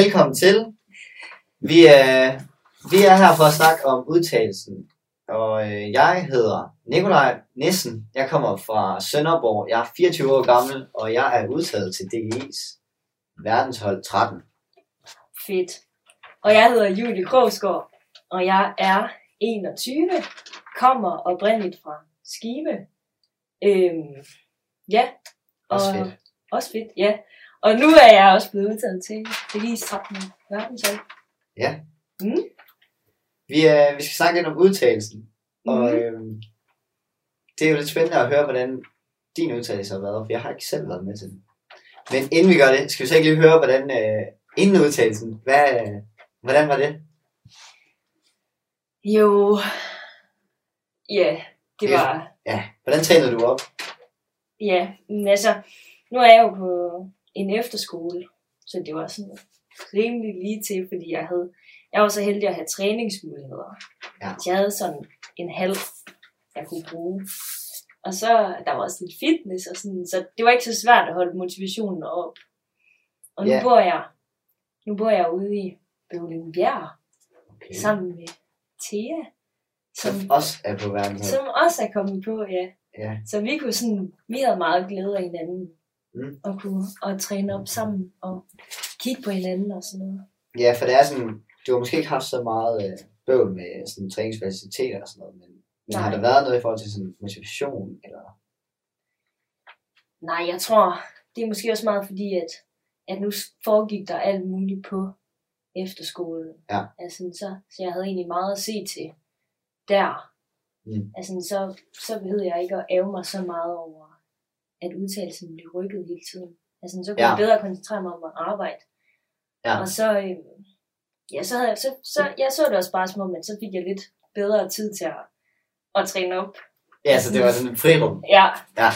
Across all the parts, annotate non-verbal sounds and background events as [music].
Velkommen til. Vi er, vi er her for at snakke om udtalelsen. Og øh, jeg hedder Nikolaj Nissen. Jeg kommer fra Sønderborg. Jeg er 24 år gammel, og jeg er udtaget til DGI's verdenshold 13. Fedt. Og jeg hedder Julie Krogsgaard, og jeg er 21, kommer oprindeligt fra Skive. Øhm, ja. Også og, fedt. Også fedt, ja. Og nu er jeg også blevet udtaget til DGI's 13. verdenshold. Vi, er, vi skal snakke lidt om udtalelsen. Og Mhm. øh, det er jo lidt spændende at høre, hvordan din udtalelse har været, for jeg har ikke selv været med til den. Men inden vi gør det, skal vi så ikke lige høre, hvordan øh, inden udtalelsen, hvad, øh, hvordan var det? Jo. Ja, det Ja. var... Ja, hvordan trænede du op? Ja, men altså, nu er jeg jo på en efterskole, så det var sådan rimelig lige til, fordi jeg havde, jeg var så heldig at have træningsmuligheder. Ja. Jeg havde sådan en halv, jeg kunne bruge. Og så, der var også lidt fitness og sådan, så det var ikke så svært at holde motivationen op. Og nu Ja. bor jeg, nu bor jeg ude i Bøvlingbjerg, Okay. sammen med Thea, som, Som også er på verdenshold. som også er kommet på, ja. Ja. Så vi kunne sådan, vi havde meget glæde af hinanden. Mm. Og kunne og træne op sammen og kigge på hinanden og sådan noget. Ja, for det er sådan, du har måske ikke haft så meget øh, bøvl med sådan træningsfaciliteter og sådan noget, men, men har der været noget i forhold til sådan motivation, eller? Nej, jeg tror, det er måske også meget fordi, at, at nu foregik der alt muligt på efterskolen. Ja. Altså, så, så jeg havde egentlig meget at se til der. Mm. Altså, så, så behøvede jeg ikke at æve mig så meget over, at udtalelsen blev rykket hele tiden. Altså, så kunne Ja. jeg bedre koncentrere mig om at arbejde. Ja. Og så, øh, ja, så, havde jeg, så, så jeg så det også bare som om, at så fik jeg lidt bedre tid til at, at træne op. Ja, så det var sådan en frirum. Ja, Ja.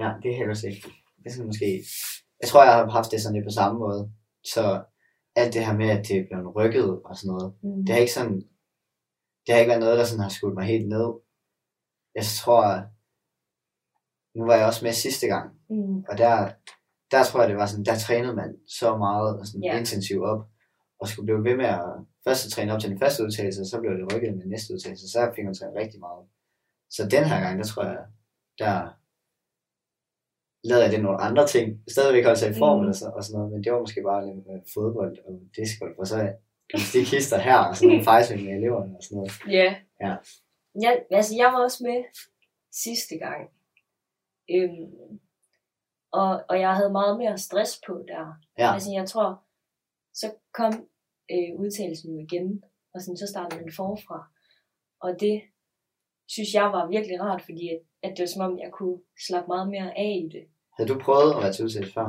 Ja, det er helt sikkert. Det er sådan måske... Jeg tror, jeg har haft det sådan lidt på samme måde. Så alt det her med, at det er blevet rykket og sådan noget, mm, det har ikke sådan... Det har ikke været noget, der sådan har skudt mig helt ned. Jeg tror... Nu var jeg også med sidste gang, mm, Og der, der tror jeg, det var sådan, der trænede man så meget og sådan Ja. intensivt op, og skulle blive ved med at først at træne op til den første udtalelse, og så blev det rykket med næste udtalelse, så fik man trænet rigtig meget. Så den her gang, der tror jeg, der lavede jeg det nogle andre ting. Stadigvæk holde sig i form Mm. så, og sådan noget, men det var måske bare lidt med fodbold og discgolf, og så gymnastikhister her, og sådan nogle [laughs] fejlsving med eleverne og sådan noget. ja. Ja. Jeg, altså, jeg var også med sidste gang. Øhm, og, og jeg havde meget mere stress på der. Ja. Altså, jeg tror, så kom øh, udtalelsen jo igen, og sådan, så startede den forfra. Og det synes jeg var virkelig rart, fordi at, at det var som om, jeg kunne slappe meget mere af i det. Havde du prøvet at være til udtalelse før?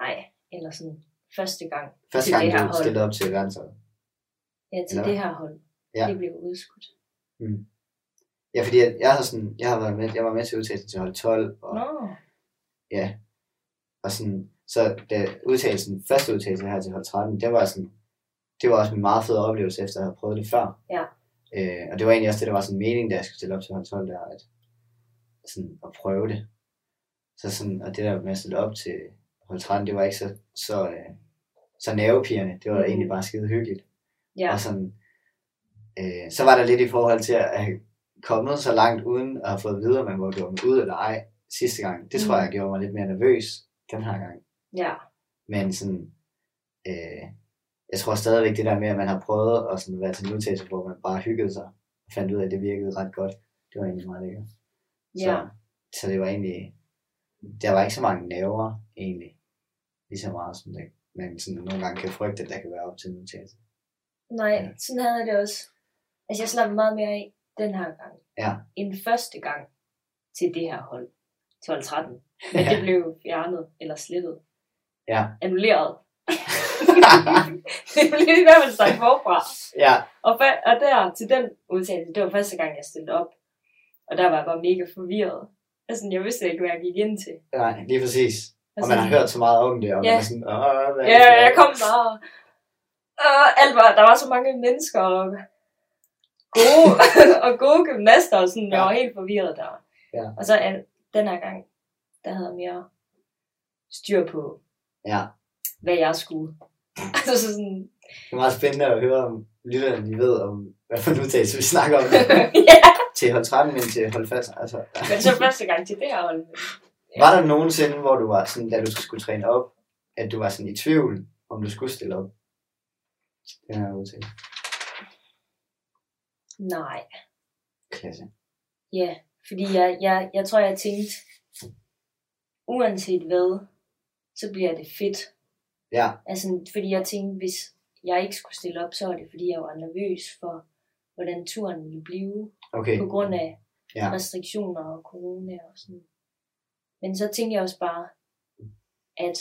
Nej, eller sådan første gang Første til gang, det her du stillede op til verdensholdet? Ja, til Eller det her hold. Ja. Det blev udskudt. Ja, fordi jeg, jeg, har sådan, jeg har været med, jeg var med til udtalelsen til hold 12, og, Nå, ja, og sådan, så da udtalelsen, første udtalelse her til hold 13, det var sådan, det var også en meget fed oplevelse, efter at have prøvet det før. Ja. Øh, og det var egentlig også det, der var sådan meningen, da jeg skulle stille op til hold 12, der, at, sådan, at prøve det. Så sådan, og det der med at stille op til hold 13, det var ikke så, så, øh, så nervepirrende. Det var Mhm. egentlig bare skide hyggeligt. ja. Og sådan, øh, så var der lidt i forhold til at have kommet så langt uden at have fået at vide, om man var gået ud eller ej sidste gang. Det tror Mm. jeg gjorde mig lidt mere nervøs den her gang. Ja, Men sådan, øh, jeg tror stadigvæk det der med, at man har prøvet at sådan være til en udtalelse, hvor man bare hyggede sig og fandt ud af, at det virkede ret godt. Det var egentlig meget lækkert. Så, ja. så det var egentlig, der var ikke så mange nerver egentlig, lige så meget som det, man sådan nogle gange kan frygte, at der kan være op til en udtalelse. Nej, Ja. sådan havde jeg det også. Altså, jeg slappede meget mere af den her gang. Ja. End første gang til det her hold. Til hold 13. Men det blev fjernet, eller slettet. Ja. Annulleret. [laughs] det blev i hvert fald sagt forfra. ja, Og, fa- og der, til den udtalelse, det var første gang, jeg stillede op. Og der var jeg bare mega forvirret. Altså, jeg vidste ikke, hvad jeg gik ind til. nej, lige præcis. Og Altså, man har hørt så meget om det, og Ja. man er sådan, Åh, hvad, Ja, jeg kom bare. Og alt var, der var så mange mennesker og gode, [laughs] og gode gymnaster, og sådan, jeg Ja. var helt forvirret der. Ja. Og så an- den her gang, der havde jeg mere styr på, Ja, hvad jeg skulle. [laughs] altså sådan, Det er meget spændende at høre om lytterne, de ved om, hvad for en udtalelse vi snakker om. [laughs] ja. til hold 13, men til hold fast. Altså, Men så første gang til det her hold. var der nogensinde, hvor du var sådan, da du skulle træne op, at du var sådan i tvivl, om du skulle stille op? Den her udtalelse. Nej. Klasse. Ja, fordi jeg, jeg, jeg tror, jeg tænkte, uanset hvad, så bliver det fedt. Ja, Altså, fordi jeg tænkte, hvis jeg ikke skulle stille op, så var det, fordi jeg var nervøs for, hvordan turen ville blive, okay. på grund af Ja. restriktioner og corona og sådan. Men så tænkte jeg også bare, at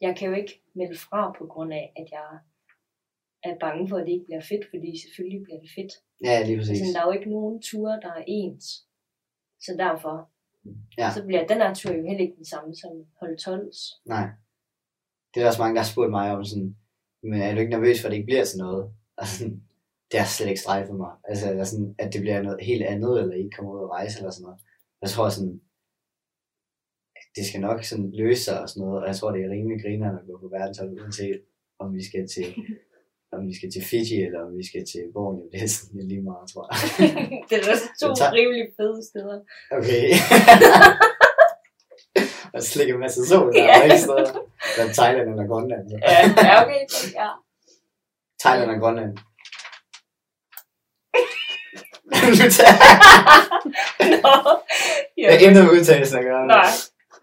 jeg kan jo ikke melde fra på grund af, at jeg er bange for, at det ikke bliver fedt, fordi selvfølgelig bliver det fedt. Ja, lige præcis. Altså, der er jo ikke nogen ture, der er ens. Så derfor, Ja. så bliver den her tur jo heller ikke den samme som hold 12's. Nej. Det er der også mange, der har spurgt mig om sådan, men er du ikke nervøs for, at det ikke bliver til noget? Altså, sådan, det har slet ikke strejfet mig. Altså, eller sådan, at det bliver noget helt andet, eller ikke kommer ud at rejse, eller sådan noget. Jeg tror sådan, det skal nok sådan løse sig og sådan noget, og jeg tror, det er rimelig griner at gå på verdenshold, uanset om vi skal til, om vi skal til Fiji, eller om vi skal til Borneo. Det er sådan lige meget, tror jeg. [laughs] det er også to tak. rimelig fede steder. Okay. [laughs] og slikke en masse sol der, Ja. og ikke steder. Der er Thailand eller Grønland. Ja, okay, ja. Thailand og Grønland. [laughs] tager Nå, jeg ja. emnet med udtalelsen at gøre. Nej,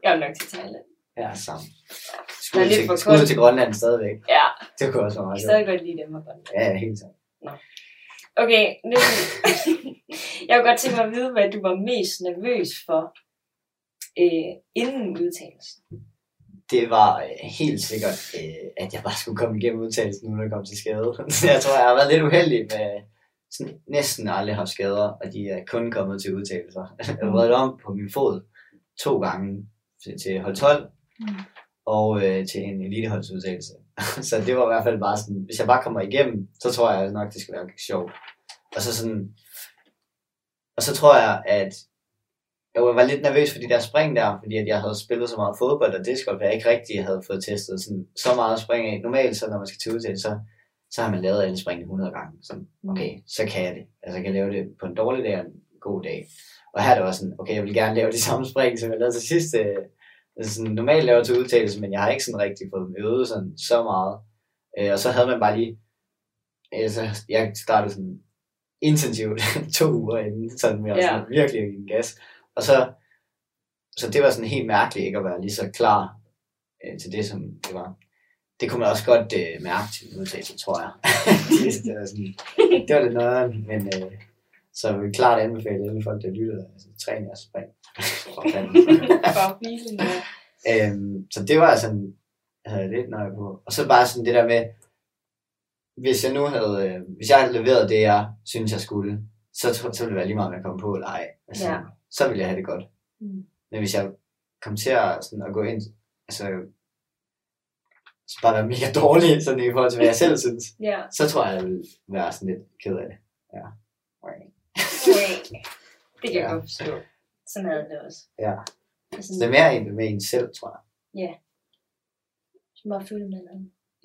jeg er nok til Thailand. Ja, sammen. Er Skud lidt til, for skud til Grønland stadigvæk. Ja, Det kunne også være jeg meget sjovt. stadig godt lide dem og godt. Ja, ja, helt sant. Okay, nu, [laughs] jeg kunne godt tænke mig at vide, hvad du var mest nervøs for øh, inden udtalelsen. Det var øh, helt sikkert, øh, at jeg bare skulle komme igennem udtalelsen, uden at komme til skade. [laughs] jeg tror, jeg har været lidt uheldig med sådan, næsten aldrig haft skader, og de er kun kommet til udtalelser. [laughs] jeg har været om på min fod to gange til, til hold 12, Mm. Og øh, til en eliteholdsudtalelse. [laughs] så det var i hvert fald bare sådan, hvis jeg bare kommer igennem, så tror jeg nok, det skal være sjovt. Og så sådan, og så tror jeg, at jeg var lidt nervøs for de der spring der, fordi at jeg havde spillet så meget fodbold og discgolf, at jeg ikke rigtig havde fået testet sådan, så meget spring af. Normalt, så når man skal til udtale, så, så har man lavet alle springene 100 gange. Sådan, okay, så kan jeg det. Altså, jeg kan lave det på en dårlig dag og en god dag. Og her er det var sådan, okay, jeg vil gerne lave de samme spring, som jeg lavede til sidst. Altså sådan, normalt laver til udtalelse, men jeg har ikke sådan rigtig fået dem øvet sådan, så meget. Øh, og så havde man bare lige, altså, jeg startede sådan intensivt [laughs] to uger inden, sådan med Ja. sådan, virkelig at give gas. Og så, så det var sådan helt mærkeligt ikke at være lige så klar øh, til det, som det var. Det kunne man også godt øh, mærke til udtalelse, tror jeg. [laughs] det, var sådan, det var lidt noget, men øh, så jeg vil klart anbefale alle folk, der lytter, altså træn jeres spring. [laughs] Øhm, så det var sådan, jeg havde lidt nøje på. Og så bare sådan det der med, hvis jeg nu havde, øh, hvis jeg havde leveret det, jeg synes, jeg skulle, så, så ville det være lige meget, om jeg kom på eller ej. Altså, Ja. Så ville jeg have det godt. Mm. Men hvis jeg kom til at, sådan, at gå ind, altså, så bare være mega dårlig, sådan i forhold til, hvad jeg selv synes, Ja. så tror jeg, jeg ville være sådan lidt ked af det. Ja. Okay. [laughs] Det kan jeg Ja. godt forstå. Sådan havde det også. Ja. Altså, Så det er mere en med en selv, tror jeg. Så bare føle, at man er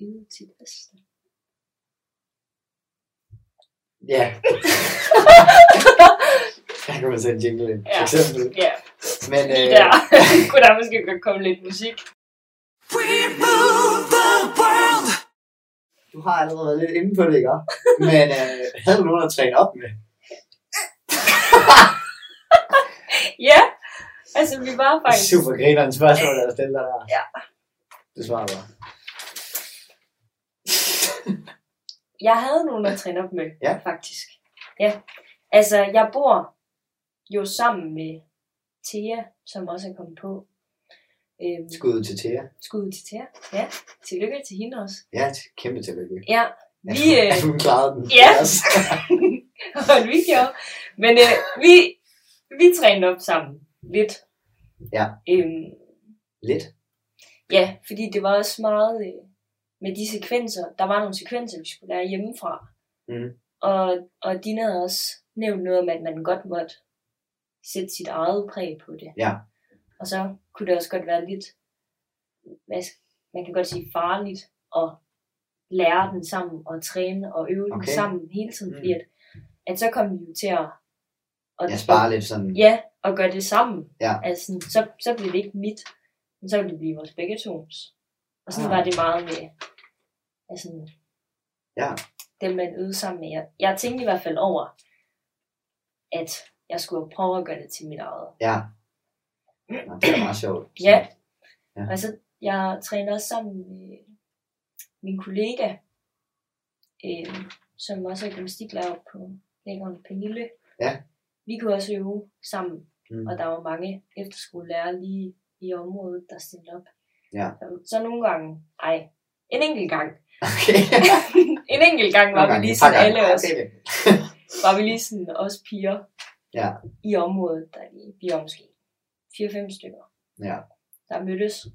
ude til det bedste. Ja. [laughs] Jeg kan man sætte en jingle ind, for Ja. eksempel. Ja, Men, øh, der. [laughs] Kunne der måske godt komme lidt musik. We move the world. Du har allerede været lidt inde på det, ikke? Men øh, havde du nogen at træne op med? Ja, altså vi var faktisk... Super grinerende spørgsmål, der er stillet dig der. Ja. Det svarer bare. Jeg havde nogen at træne op med, Ja. faktisk. Ja. Altså, jeg bor jo sammen med Thea, som også er kommet på. Øhm, Skud til Thea. skud til Thea. Ja, tillykke til hende også. Ja, kæmpe tillykke. Ja, vi... Øh, tror, hun klarede den. Ja. [laughs] Og vi gjorde. Men øh, vi, vi trænede op sammen lidt. Ja. Øhm, Lidt. ja, fordi det var også meget øh, med de sekvenser. Der var nogle sekvenser, vi skulle lære hjemmefra. Mm. Og, og Dina havde også nævnt noget om, at man godt måtte sætte sit eget præg på det. Ja. Og så kunne det også godt være lidt, man kan godt sige farligt at lære den sammen, og træne og øve okay. den sammen hele tiden, Mm. fordi at, at så kom vi jo til at, at Jeg sparer lidt sådan, Ja, og gøre det sammen. Ja. Altså, så, så blev det ikke mit, men så ville det blive vores begge tos. Og sådan Ah. var det meget med, altså, Ja. dem man øvede sammen med. Jeg, jeg tænkte i hvert fald over, at jeg skulle prøve at gøre det til mit eget. ja. Det er meget sjovt. [clears throat] Ja. Ja. Altså, jeg træner også sammen med min kollega, øh, som også er gymnastiklærer på lægeren Pernille. Ja. Vi kunne også øve sammen, Mm. og der var mange efterskolelærer lige i området, der stillede op. Ja. Så, nogle gange, ej, en enkelt gang, Okay. [laughs] en enkelt gang var Nogle vi gange, lige sådan gange. alle os, det. [laughs] var vi lige sådan os piger Ja. i området, der lige, vi var måske 4-5 stykker, Ja. der mødtes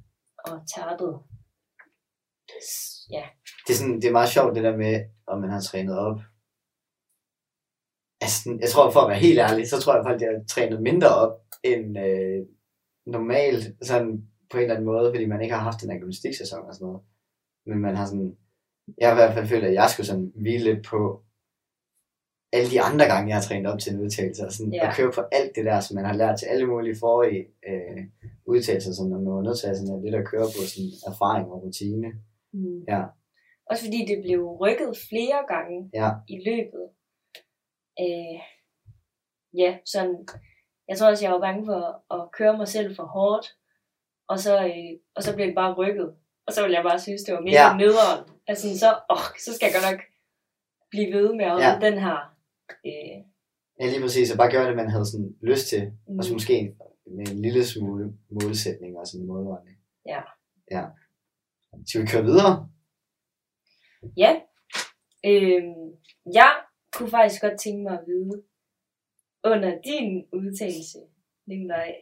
og tærtede. Ja, det er, sådan, det er meget sjovt det der med, om man har trænet op. Altså, jeg tror, for at være helt ærlig, så tror jeg faktisk, at jeg har trænet mindre op end øh, normalt, sådan på en eller anden måde, fordi man ikke har haft den her gymnastiksæson og sådan noget. Men man har sådan, jeg har i hvert fald følt, at jeg skulle sådan hvile lidt på alle de andre gange, jeg har trænet op til en udtalelse, og sådan Ja. at køre på alt det der, som man har lært til alle mulige forrige øh, udtalelser, som man var nødt til at sådan, lidt at køre på sådan erfaring og rutine. mm. Ja. også fordi det blev rykket flere gange Ja. i løbet. Øh, ja, sådan, jeg tror også, jeg var bange for at køre mig selv for hårdt, og så, øh, og så blev det bare rykket. Og så ville jeg bare synes, det var mega Ja. nederen. Altså så, åh, så skal jeg godt nok blive ved med at Ja. den her. Øh, Ja, lige præcis. Og bare gøre det, man havde sådan lyst til. Mm. mm, Og så måske med en lille smule målsætning og sådan en målretning. Ja. Ja. Skal vi køre videre? Ja. Øh, jeg kunne faktisk godt tænke mig at vide, under din udtalelse, Nikolaj,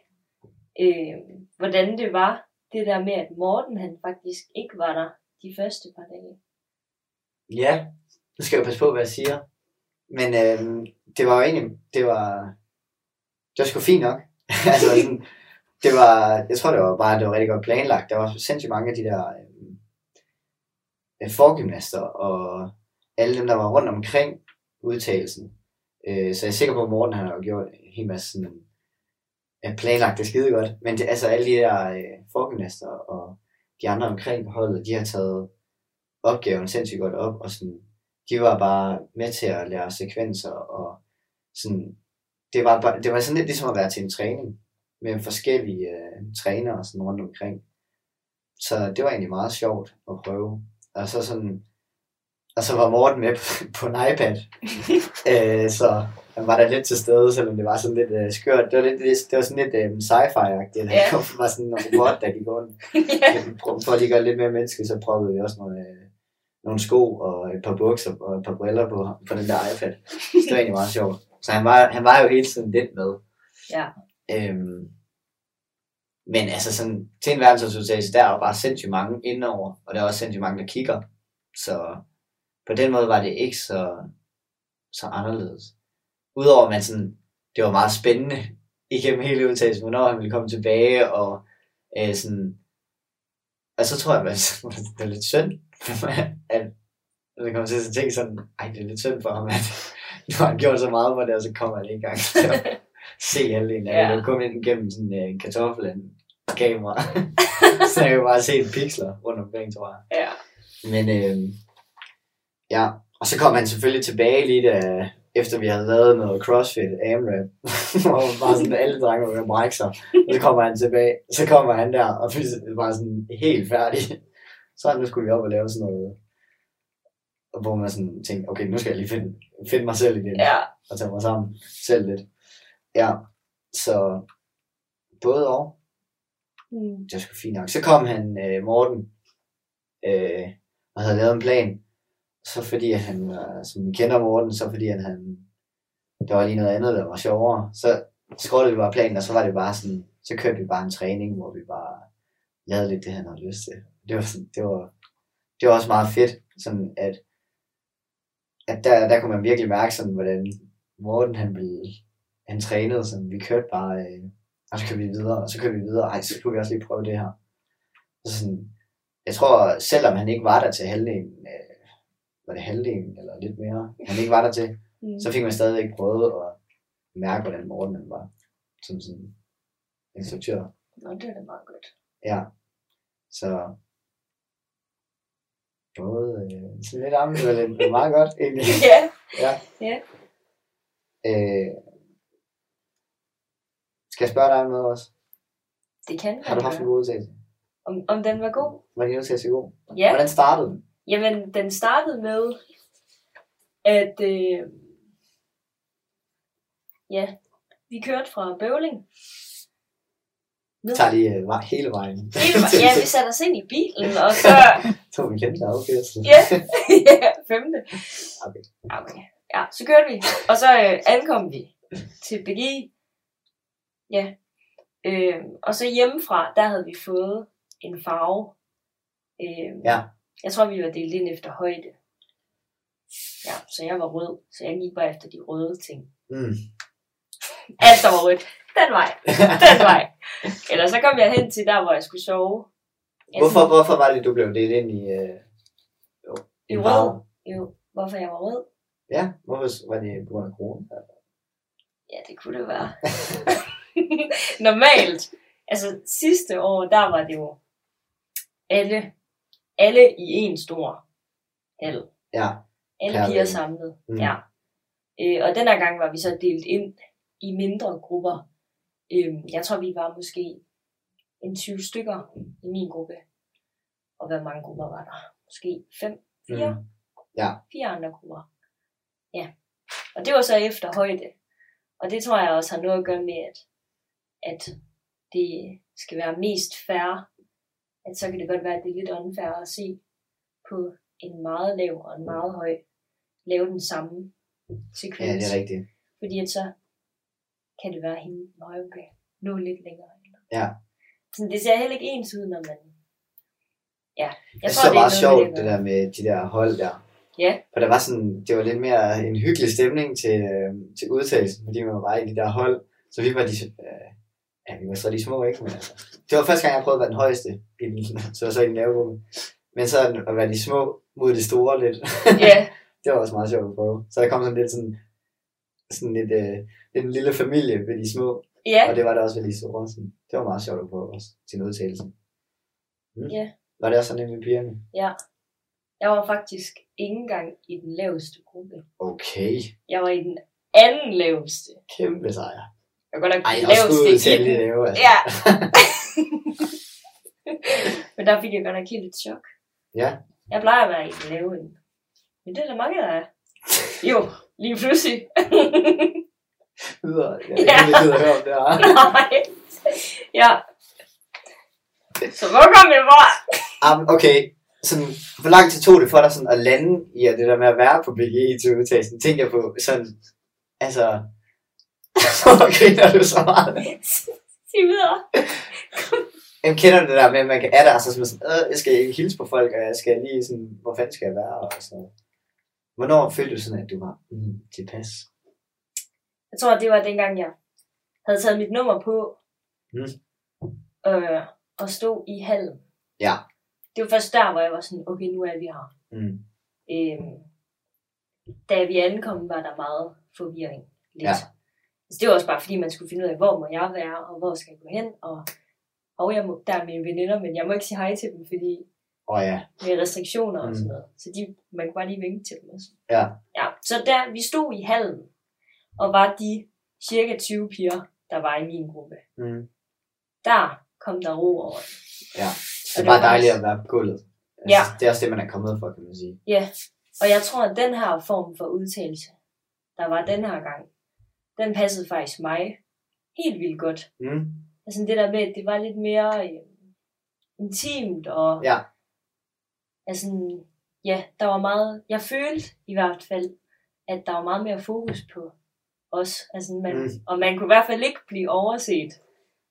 øh, hvordan det var, det der med, at Morten han faktisk ikke var der de første par dage. Ja. Nu skal jeg passe på, hvad jeg siger. Men øh, det var jo egentlig, det var, det var sgu fint nok. [laughs] altså sådan, det var, jeg tror det var bare, det var rigtig godt planlagt. Der var sindssygt mange af de der øh, forgymnaster og alle dem, der var rundt omkring udtalelsen. Øh, så jeg er sikker på, at Morten han har jo gjort en hel masse sådan, ja, planlagt det skide godt. Men det, altså alle de der øh, forgymnaster og de andre omkring på holdet, de har taget opgaven sindssygt godt op, og sådan, de var bare med til at lære sekvenser, og sådan, det var, bare, det var sådan lidt ligesom at være til en træning, med forskellige øh, trænere sådan rundt omkring. Så det var egentlig meget sjovt at prøve. Og så sådan, og så var Morten med på, [laughs] på en iPad, øh, så han var der lidt til stede, selvom det var sådan lidt øh, skørt. Det var, lidt, det var sådan lidt øh, sci-fi-agtigt. Ja. Det var sådan en robot, der gik rundt. [laughs] For- For at gøre det lidt mere menneskeligt, så prøvede vi også nogle, øh, nogle sko og et par bukser og et par briller på, på den der iPad. Så det var egentlig meget sjovt. Så han var, han var jo hele tiden lidt med. Ja. Øhm, men altså sådan, til en verdensudtagelse, der er jo bare sindssygt mange indover, og der er også sindssygt mange, der kigger. Så på den måde var det ikke så, så anderledes. Udover at man sådan, det var meget spændende igennem hele udtagelsen, hvornår han ville komme tilbage, og øh, sådan, og så tror jeg, at [laughs] det er lidt synd, at jeg kommer til at tænke sådan, ej, det er lidt synd for ham, at [laughs] nu har han gjort så meget på det, og så kommer han ikke engang til at [laughs] se halvdelen af det. Ja. Kom ind gennem sådan en uh, kartoffelen kamera. så jeg kan bare se en pixler rundt omkring, tror jeg. Ja. Men øh, ja, og så kom han selvfølgelig tilbage lige da, efter vi havde lavet noget CrossFit AMRAP, [laughs] hvor bare sådan alle drenge var ved at brække sig. Og så kommer han tilbage, så kommer han der, og vi var sådan helt færdig. Så nu skulle vi op og lave sådan noget, hvor man sådan tænkte, okay, nu skal jeg lige finde, finde mig selv igen, Ja. og tage mig sammen selv lidt. Ja, så både og, Mm. det var sgu fint nok. Så kom han, øh, Morten, øh, og havde lavet en plan. Så fordi han, øh, som vi kender Morten, så fordi at han, der var lige noget andet, der var sjovere. Så skruede vi bare planen, og så var det bare sådan, så kørte vi bare en træning, hvor vi bare lavede lidt det, han havde lyst til. Det var, sådan, det var, det var også meget fedt, sådan at, at der, der kunne man virkelig mærke sådan, hvordan Morten han blev, han trænede, sådan, vi kørte bare, øh, og så kørte vi videre, og så kørte vi videre, ej, så kunne vi også lige prøve det her. Så sådan, jeg tror, selvom han ikke var der til halvdelen, øh, var det halvdelen eller lidt mere, han ikke var der til, Mm. så fik man stadigvæk prøvet at mærke, hvordan Morten var som sådan instruktør. Nå, det er da meget godt. Ja, så både øh, sådan lidt ambivalent, men meget godt egentlig. [laughs] ja. Ja. Ja. Øh, skal jeg spørge dig om noget også? Det kan Har du haft en god udtalelse? Om, om den var god? Var din udtalelse god? Ja. Hvordan startede den? Jamen, den startede med, at øh, ja, vi kørte fra Bøvling. Vi tager lige øh, vej- hele vejen. Hele vejen- [laughs] Ja, vi satte os ind i bilen, og så... [laughs] Så vi dig afkørsel. Ja, [laughs] ja femte. Okay. Okay. Ja, så kørte vi, og så øh, ankom vi til BG. Ja. Øh, og så hjemmefra, der havde vi fået en farve. Øh, Ja. Jeg tror, vi var delt ind efter højde. Ja, så jeg var rød, så jeg gik bare efter de røde ting. Mm. Alt, der var rødt. Den vej. Den vej. Eller så kom jeg hen til der, hvor jeg skulle sove. Jeg Hvorfor, sådan- hvorfor var det, du blev delt ind i... Øh, jo, I en rød? Jo, hvorfor jeg var rød? Ja, hvorfor var det på grund af corona? Ja, det kunne det være. [laughs] Normalt. Altså sidste år, der var det jo alle, alle i en stor hal. Ja, Alle Per piger samlet. Mm. Ja. Øh, og den her gang var vi så delt ind i mindre grupper. Øh, jeg tror, vi var måske en 20 stykker i min gruppe. Og hvor mange grupper var der? Måske fem? Fire? Mm. Ja. Fire andre grupper. Ja. Og det var så efter højde. Og det tror jeg også har noget at gøre med, at, at det skal være mest fair. At så kan det godt være, at det er lidt unfair at se på en meget lav og en meget høj lave den samme ja, sekvens. det er rigtigt. Fordi at så kan det være hende, nej okay, nå lidt længere. Ja. Så det ser heller ikke ens ud, når man... Ja, jeg, tror, så det er meget noget sjovt, med det at der med de der hold der. Ja. For der var sådan, det var lidt mere en hyggelig stemning til, øh, til udtalelsen, fordi man var bare i de der hold. Så vi var de, øh, ja, vi var så de små, ikke? Men, altså, det var første gang, jeg prøvede at være den højeste, i den, [laughs] så så i den. Men så at være de små mod de store lidt, Ja, [laughs] det var også meget sjovt at prøve. Så der kom sådan lidt sådan, sådan lidt, øh, lidt en lille familie ved de små, ja, og det var der også ved de store. Sådan. Det var meget sjovt at prøve også, til en udtalelse. Mm. Ja. Var det også sådan en med pigerne? ja. Jeg var faktisk ikke engang i den laveste gruppe. Okay, Jeg var i den anden laveste. kæmpe sejr. Jeg var godt nok Ej, laveste til i den. lave, altså. Ja. [laughs] Men der fik jeg godt nok helt et chok. Ja. Jeg plejer at være i den lave ende. Men det er der mange, der er. Jo, lige pludselig. [laughs] Videre. Jeg Ja. ikke at høre om det her. [laughs] Nej. Ja. Så hvor kom jeg fra? Um, okay, sådan, hvor lang tid tog det for dig sådan at lande i at det der med at være på BGE til udtagelsen? Tænker jeg på sådan, altså, hvor [laughs] griner du så meget? Sig videre. Jamen, kender du det der med, at man kan, er der altså sådan, øh, jeg skal ikke hilse på folk, og jeg skal lige sådan, hvor fanden skal jeg være? Og så. Hvornår følte du sådan, at du var mm, tilpas? Jeg tror, det var dengang, jeg havde taget mit nummer på. Mm. Øh, og stod i hallen. Ja. Det var først der, hvor jeg var sådan, okay, nu er vi her. Mm. Øhm, da vi ankom, var der meget forvirring. Lidt. Ja. Altså, det var også bare, fordi man skulle finde ud af, hvor må jeg være, og hvor skal jeg gå hen, og, og jeg må, der er mine veninder, men jeg må ikke sige hej til dem, fordi oh, ja. med restriktioner og Mm. sådan noget. Så de, man kunne bare lige vinke til dem også. Ja. ja. Så der, vi stod i hallen, og var de cirka 20 piger, der var i min gruppe. Mm. Der kom der ro over. Ja. Og Det er bare dejligt også- at være på gulvet. Altså, Ja. Det er også det, man er kommet for, kan man sige. Ja, og jeg tror, at den her form for udtalelse, der var den her gang, den passede faktisk mig helt vildt godt. Mm. Altså det der med, at det var lidt mere øh, intimt, og Ja. altså, ja, der var meget, jeg følte i hvert fald, at der var meget mere fokus på os. Altså, man, Mm. Og man kunne i hvert fald ikke blive overset,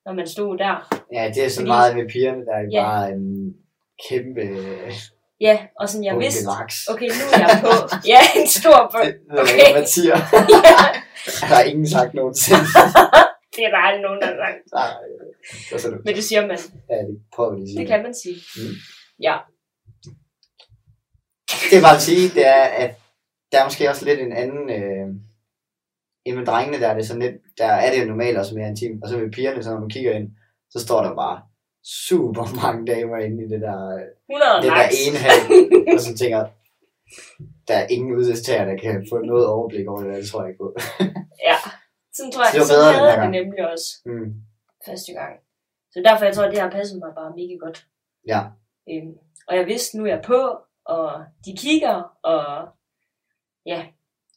når man stod der. Ja, det er så Fordi- meget med pigerne, der er Ja. bare en kæmpe Ja, og sådan, jeg vidste, okay, nu er jeg på. Ja, en stor. Det jeg Okay. man siger. [laughs] [laughs] Der er ingen sagt nogensinde. [laughs] Det er der aldrig nogen, der har sagt. Nej, det er så. Men det siger man. Ja, det prøver lige at sige. Det kan man sige. Mm. Ja. Det jeg bare vil sige, det er, at der er måske også lidt en anden... Øh, end med drengene, der er det sådan lidt... Der er det jo normalt også mere intimt. Og så med pigerne, så når man kigger ind, så står der bare super mange damer inde i det der, øh, 100 det der ene hal. [laughs] og så tænker jeg, der er ingen uddelstager, der kan få noget overblik over det der, det tror jeg ikke på. [laughs] Ja. Sådan tror jeg, Så det var bedre havde det nemlig også Mm. første gang. Så derfor, jeg tror, det har passet mig bare mega godt. Ja. Øhm, og jeg vidste, nu er jeg på, og de kigger, og ja.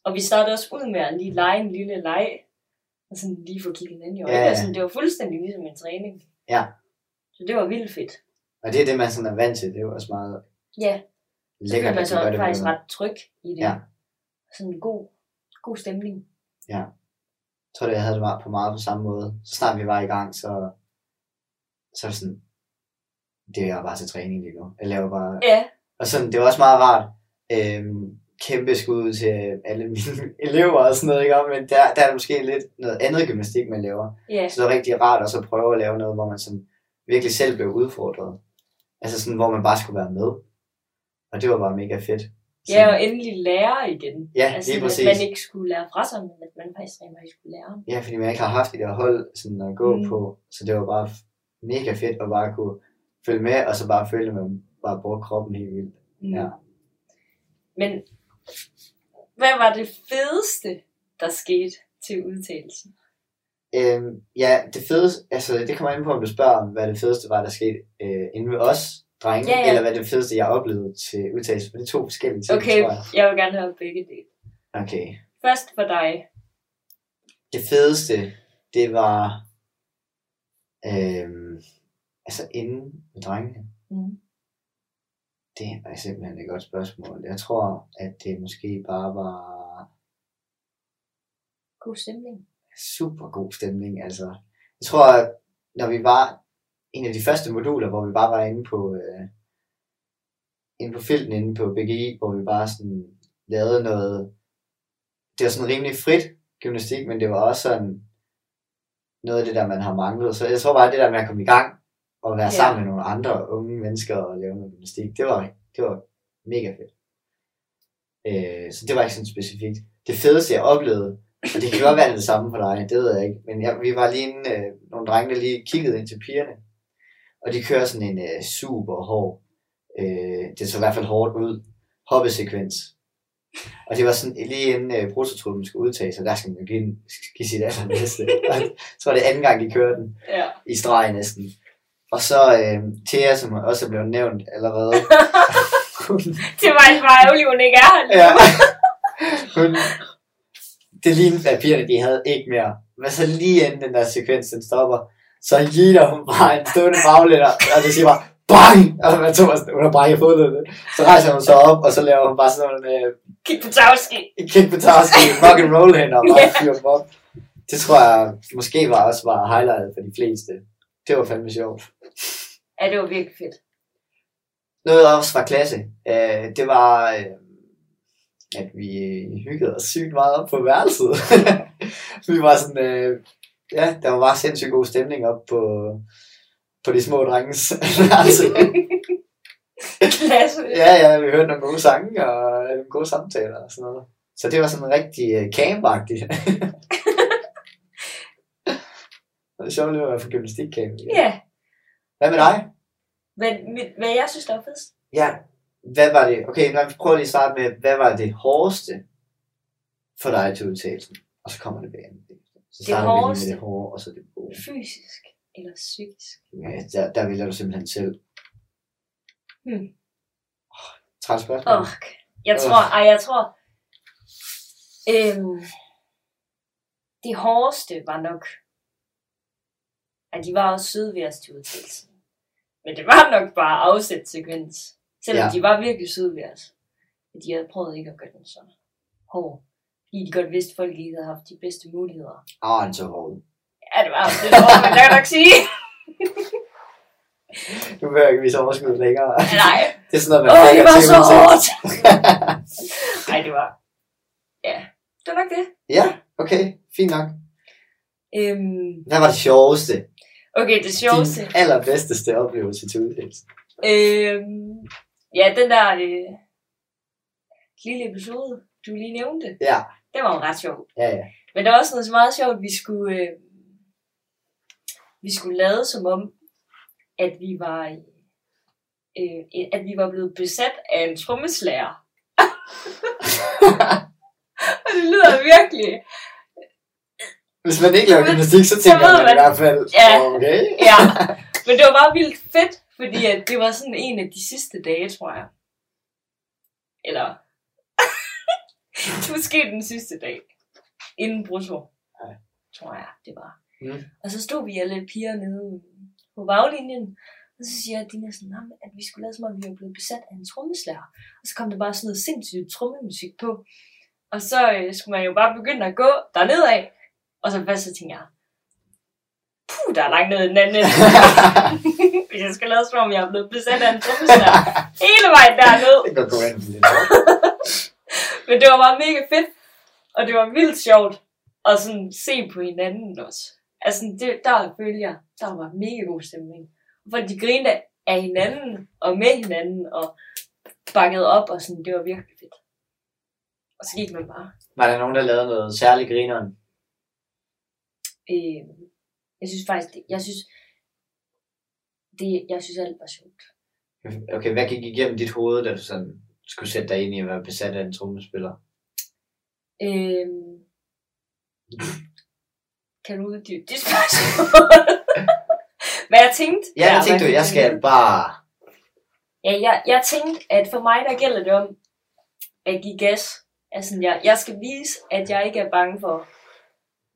Og vi startede også ud med at lige lege en lille leg, og sådan lige få kigget hinanden i øjnene. Ja, Ja, ja. Sådan, det var fuldstændig ligesom en træning. Ja. Så det var vildt fedt. Og det er det, man sådan er vant til. Det er jo også meget Ja, så lækkert, man at de gør det. faktisk ret tryg i det. Ja. Sådan en god, god stemning. Jeg tror, det jeg havde det meget på meget på samme måde. Så snart vi var i gang, så, så er det sådan, det er jeg bare til træning lige nu. Jeg laver bare... Ja, Og sådan, det var også meget rart. Øhm, kæmpe skud til alle mine [laughs] elever og sådan noget, ikke? Men der, der er måske lidt noget andet gymnastik, man laver. ja, Så det var rigtig rart også at prøve at lave noget, hvor man sådan virkelig selv blev udfordret. Altså sådan, hvor man bare skulle være med. Og det var bare mega fedt. ja, og endelig lære igen. ja Altså, lige præcis. at man ikke skulle lære fra sig, men at man faktisk rent faktisk skulle lære. Ja, fordi man ikke har haft det der hold sådan at gå Mm. på. Så det var bare mega fedt at bare kunne følge med, og så bare føle, at man bare brugte kroppen helt vildt. Mm. Ja. Men hvad var det fedeste, der skete til udtalelsen? Øhm, ja, det fedeste, altså det kommer an på, om du spørger hvad det fedeste var, der skete øh, inde ved os, drenge, Ja, ja. eller hvad det fedeste, jeg oplevede til udtalelse, for det er to forskellige ting, Okay, tror jeg. jeg vil gerne høre begge dele. Okay. Først for dig. Det fedeste, det var, øhm, altså inde med drengene, Mm. det er simpelthen et godt spørgsmål. Jeg tror, at det måske bare var God stemning. Super god stemning. Altså, jeg tror, at når vi var en af de første moduler, hvor vi bare var inde på, øh, inde på felten inde på BGI, hvor vi bare sådan lavede noget, det var sådan rimelig frit gymnastik, men det var også sådan noget af det der, man har manglet. Så jeg tror bare, at det der med at komme i gang og være Ja. sammen med nogle andre unge mennesker og lave noget gymnastik, det var, det var mega fedt. Øh, så det var ikke sådan specifikt. Det fedeste, jeg oplevede, og det kan godt være det samme for dig, det ved jeg ikke. Men jeg, vi var lige inde, øh, nogle drenge, der lige kiggede ind til pigerne. Og de kører sådan en øh, super hård, øh, det så i hvert fald hårdt ud, hoppesekvens. Og det var sådan lige inden øh, prototypen skulle udtages, og der skal man jo give, give sit. [laughs] Og jeg tror, det anden gang, de kører den Ja. i streg næsten. Og så øh, Thea, som også er blevet nævnt allerede. [laughs] Det var faktisk bare ærgerligt, hun ikke er her ja, hun, det lignede, at pigerne de havde ikke mere. Men så lige inden den der sekvens, den stopper, så giver hun bare en stående baglænder, og det siger bare, BANG! Og man at hun har bare ikke fået det. Så rejser hun sig op, og så laver hun bare sådan en øh, kick på tasken, rock and roll hen, og bare Ja. fyrer op. Det tror jeg måske var også var highlightet for de fleste. Det var fandme sjovt. Ja, det var virkelig fedt. Noget også fra klasse, øh, det var, øh, at vi hyggede os sygt meget op på værelset. [laughs] vi var sådan, øh, ja, der var bare sindssygt god stemning op på, på de små drenges [laughs] værelse. Klasse. [laughs] ja, ja, vi hørte nogle gode sange og nogle gode samtaler og sådan noget. Så det var sådan rigtig øh, campagtigt. det er sjovt, det var for gymnastikcamp. Ja. Hvad med dig? Men mit, hvad jeg synes, der var fedest? Ja, hvad var det? Okay, lad os prøve lige at starte med, hvad var det hårdeste for dig til udtalelsen? Og så kommer det bagefter. Så Det hårdeste? med det hårde, og så det gode. Fysisk eller psykisk? Ja, der, der vælger du simpelthen selv. Hmm. Træt spørgsmål. Okay. jeg tror, ej, jeg tror, øhm, det hårdeste var nok, at de var også søde ved os til udtalelsen. Men det var nok bare afsæt sekvens. Selvom Ja. de var virkelig søde ved os. Men de havde prøvet ikke at gøre den så hård. Fordi de godt vidste, at folk ikke havde haft de bedste muligheder. Åh, den så hård. Ja, det var lidt hårdt, men det kan jeg nok sige. [laughs] Nu jeg ikke vise overskud længere. Nej. [laughs] Det er sådan noget, man Åh, det var så hårdt. [laughs] Nej, det var... Ja, det var nok det. Ja, okay. Fint nok. Øhm, Hvad var det sjoveste? okay, det sjoveste. Din allerbedste oplevelse til udtalelsen? Øhm, ja, den der øh, lille episode, du lige nævnte, Ja, det var jo ret sjovt. ja, ja. Men der var også noget så meget sjovt, vi skulle, øh, vi skulle lade som om, at vi var, øh, at vi var blevet besat af en trommeslager. [laughs] og det lyder virkelig, Hvis man ikke laver gymnastik, så så tænker ved man i man- hvert fald, Ja. okay. ja. [laughs] Men det var bare vildt fedt, fordi at det var sådan en af de sidste dage, tror jeg. Eller, [laughs] måske den sidste dag, inden brutto, Ja. tror jeg, det var. Mm. Og så stod vi alle piger nede på baglinjen, og så siger Dina sådan, "Nå, men at vi skulle lade som om, vi var blevet besat af en trommeslager. Og så kom der bare sådan noget sindssygt trommemusik på. Og så øh, skulle man jo bare begynde at gå dernede af. Og så først så tænkte jeg, puh, der er langt ned i den anden ende. [laughs] Hvis jeg skal lade som om, jeg er blevet besat af en trommeslager. Hele vejen derned. det kan gå ind. [laughs] Men det var bare mega fedt. Og det var vildt sjovt at sådan se på hinanden også. Altså, det, der følte jeg, der var mega god stemning. For de grinede af hinanden og med hinanden og bakkede op og sådan, det var virkelig fedt. Og så gik man bare. Var der nogen, der lavede noget særligt grineren? Øh, jeg synes faktisk, det, jeg synes, det, jeg synes alt var sjovt. Okay, hvad gik igennem dit hoved, da du sådan skulle sætte dig ind i at være besat af en trommespiller? Øh, kan du uddybe dit spørgsmål? [laughs] Hvad jeg tænkte? Ja, jeg tænkte jo, jeg skal bare... Ja, jeg, jeg tænkte, at for mig, der gælder det om at give gas. Altså, jeg, jeg skal vise, at jeg ikke er bange for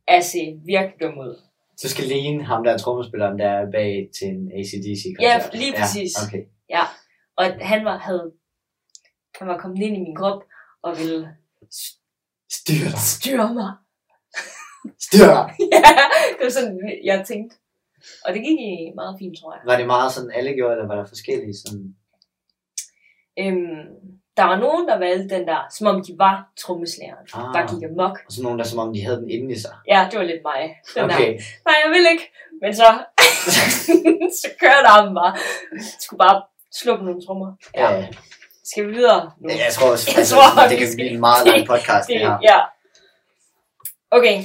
at se virkelig dum ud. Du skal ligne ham, der er trommespilleren, der er bag til en ACDC-koncert. Ja, lige præcis. Ja, okay. Ja, og han var, havde, han var kommet ind i min krop og ville Styr dig. styre mig. Styr dig. [laughs] ja, det var sådan, jeg tænkte. Og det gik i meget fint, tror jeg. Var det meget sådan, alle gjorde, eller var der forskellige sådan... Øhm, der var nogen, der valgte den der, som om de var trommeslageren. Ah. Bare gik amok. Og så nogen, der som om, de havde den inde i sig. Ja, det var lidt mig. Den der. Okay. Nej, jeg vil ikke. Men så, [laughs] så kørte armen bare. Jeg skulle bare slå på nogle trommer. Ja. ja. Skal vi videre nu? Ja, jeg tror også, Jeg altså, tror, det vi kan blive en meget lang [laughs] podcast, det, det, her. ja. Okay.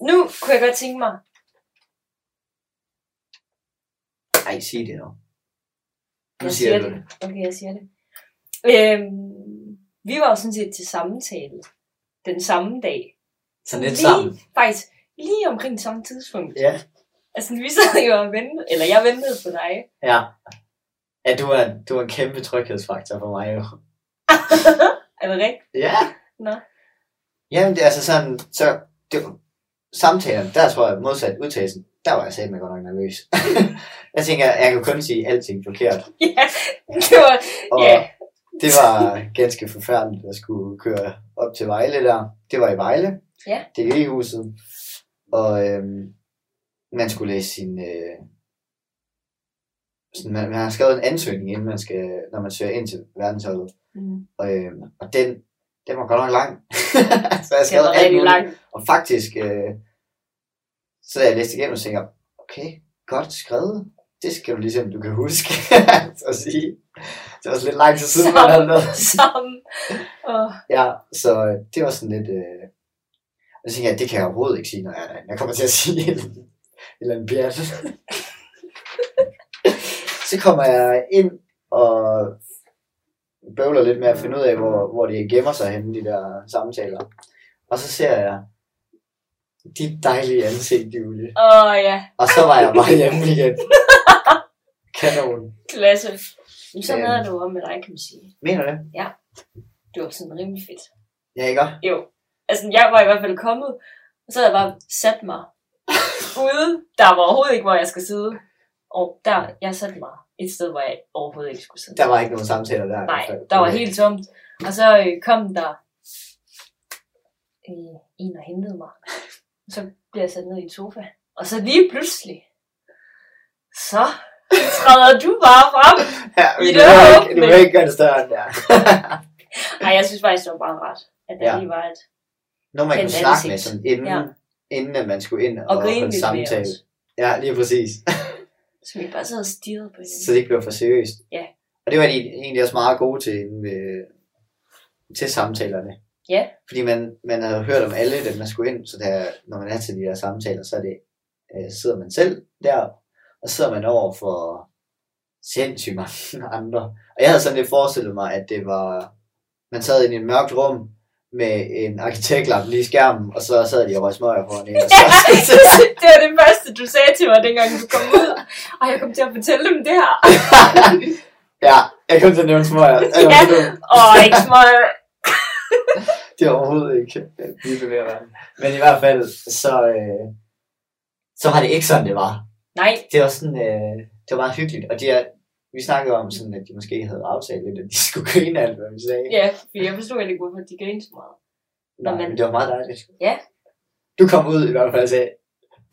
Nu kunne jeg godt tænke mig, Ej, sig det nu. Nu Jeg siger siger det. det. Okay, jeg siger det. Øhm, vi var jo sådan set til samtale den samme dag. Så lidt lige, sammen. Faktisk lige omkring samme tidspunkt. Ja. Altså, vi sad jo og ventede, eller jeg ventede på dig. Ja. Ja, du er, du er en kæmpe tryghedsfaktor for mig jo. [laughs] Er det rigtigt? Ja. Nå. Jamen, det er altså sådan, så det, var- samtalen, der tror jeg modsat udtalelsen, der var jeg selv godt nok nervøs. [laughs] jeg tænker, jeg kan kun sige alting forkert. [laughs] Ja, det var, Og ja. Det var ganske forfærdeligt at skulle køre op til Vejle der. Det var i Vejle. Ja. Det er i huset. Og øhm, man skulle læse sin... Øh, sådan, man, man har skrevet en ansøgning, inden man skal, når man søger ind til verdensholdet. Mm. Og, øhm, og den, den var godt nok lang. [laughs] så jeg skrev rigtig langt. Og faktisk, øh, så da jeg læste igennem, tænkte jeg, okay, godt skrevet. Det skal du ligesom, du kan huske [laughs] at sige. Det var også lidt lang tid siden, man havde noget. Sammen. Og, Ja, så øh, det var sådan lidt... Øh, og så tænkte jeg, det kan jeg overhovedet ikke sige, når jeg er derinde. Jeg kommer til at sige et, eller andet pjat. så kommer jeg ind og bøvler lidt med at finde ud af, hvor, hvor de gemmer sig henne, de der samtaler. Og så ser jeg dit dejlige ansigt, Julie. åh ja, Og så var jeg bare hjemme igen. Kanon. klasse. Men sådan Øhm. havde jo om med dig, kan man sige. Mener du det? Det var sådan rimelig fedt. Ja, ikke? Jo. Altså, jeg var i hvert fald kommet, og så havde jeg bare sat mig ude. Der var overhovedet ikke, hvor jeg skal sidde. Og der, jeg satte mig et sted, hvor jeg overhovedet ikke skulle sidde. Der var ikke nogen samtaler der. Nej, der var helt tomt. Og så øh, kom der øh, en og hentede mig. Så blev jeg sat ned i en sofa. Og så lige pludselig, så træder du bare frem. Ja, men du det vil ikke, du vil ikke gøre det større end det er. [laughs] Nej, jeg synes faktisk, det var bare rart, at der Ja. lige var et... Nogen man kunne snakke med, ansigt. sådan, inden, Ja. inden at man skulle ind og, Og holde med samtale. Ja, lige præcis. Som vi bare sad og stirrede på hinanden. så det ikke blev for seriøst. Ja. Og det var de egentlig også meget gode til, ved, til samtalerne. Ja. Fordi man, man havde hørt om alle dem, der skulle ind, så der, når man er til de der samtaler, så er det, øh, så sidder man selv der, og så sidder man over for sindssygt mange [laughs] andre. Og jeg havde sådan lidt forestillet mig, at det var, man sad inde i et mørkt rum, med en arkitektlamp lige i skærmen, og så sad de og røg smøger foran en. Og så, [laughs] det var det første, du sagde til mig, dengang du kom ud. Og jeg kom til at fortælle dem det her. [laughs] ja, jeg kom til at nævne smøger. Ja. Åh, ikke smøg. det er overhovedet ikke lige bevæger. Men i hvert fald, så, øh, så var det ikke sådan, det var. Nej, Det var sådan, øh, det var meget hyggeligt. Og de er, vi snakkede om sådan, at de måske havde aftalt lidt, at de [laughs] skulle grine alt, hvad vi sagde. ja, for jeg forstod ikke, hvorfor de grinede så meget. Nå, men- men det var meget dejligt. Ja. Du kom ud i hvert fald og sagde,